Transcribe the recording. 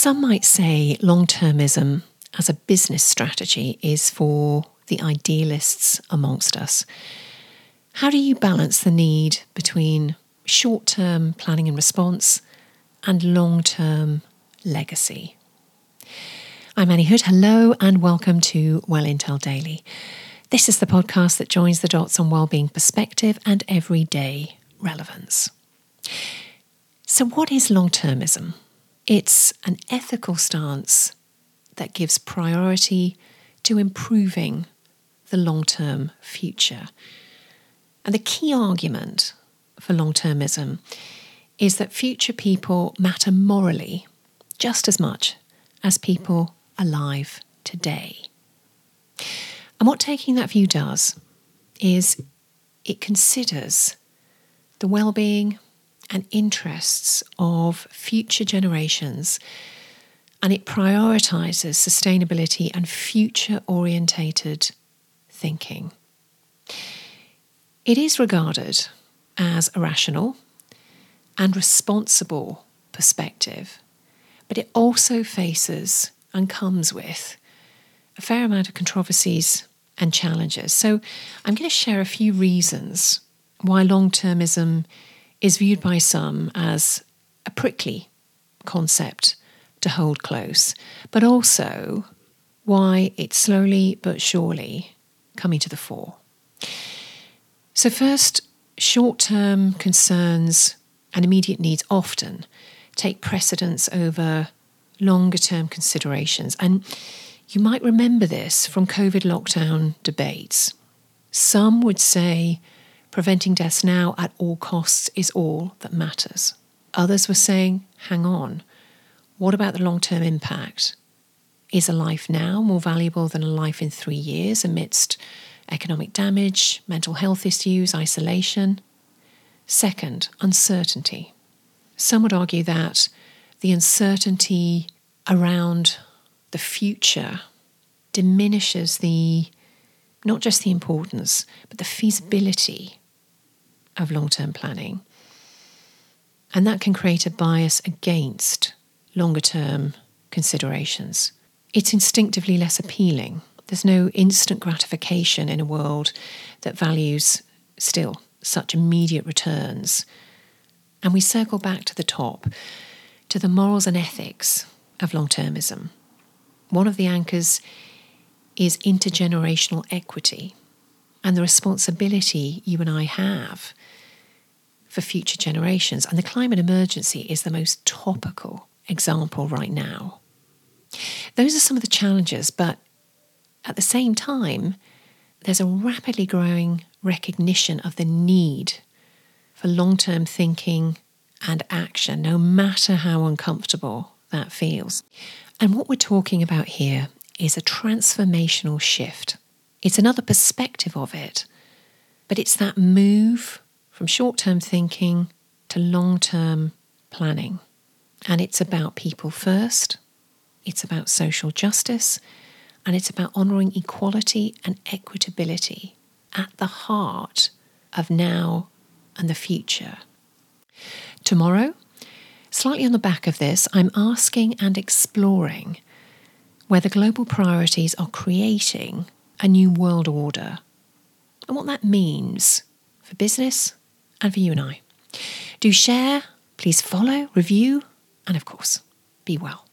Some might say long termism as a business strategy is for the idealists amongst us. How do you balance the need between short term planning and response and long term legacy? I'm Annie Hood. Hello and welcome to Well Intel Daily. This is the podcast that joins the dots on well-being perspective and everyday relevance. So, what is long termism? It's an ethical stance that gives priority to improving the long term future. And the key argument for long termism is that future people matter morally just as much as people alive today. And what taking that view does is it considers the well being and interests of future generations and it prioritizes sustainability and future orientated thinking. It is regarded as a rational and responsible perspective, but it also faces and comes with a fair amount of controversies and challenges. So, I'm going to share a few reasons why long termism is viewed by some as a prickly concept to hold close, but also why it's slowly but surely coming to the fore. So, first, short term concerns and immediate needs often take precedence over longer term considerations. And you might remember this from COVID lockdown debates. Some would say preventing deaths now at all costs is all that matters. Others were saying, hang on, what about the long term impact? Is a life now more valuable than a life in three years amidst economic damage, mental health issues, isolation? Second, uncertainty. Some would argue that the uncertainty around the future diminishes the not just the importance, but the feasibility of long term planning. And that can create a bias against longer term considerations. It's instinctively less appealing. There's no instant gratification in a world that values still such immediate returns. And we circle back to the top, to the morals and ethics of long termism. One of the anchors is intergenerational equity and the responsibility you and I have for future generations. And the climate emergency is the most topical example right now. Those are some of the challenges, but at the same time, there's a rapidly growing recognition of the need for long term thinking and action, no matter how uncomfortable that feels. And what we're talking about here is a transformational shift. It's another perspective of it, but it's that move from short term thinking to long term planning. And it's about people first, it's about social justice, and it's about honouring equality and equitability at the heart of now and the future. Tomorrow, Slightly on the back of this, I'm asking and exploring whether global priorities are creating a new world order and what that means for business and for you and I. Do share, please follow, review, and of course, be well.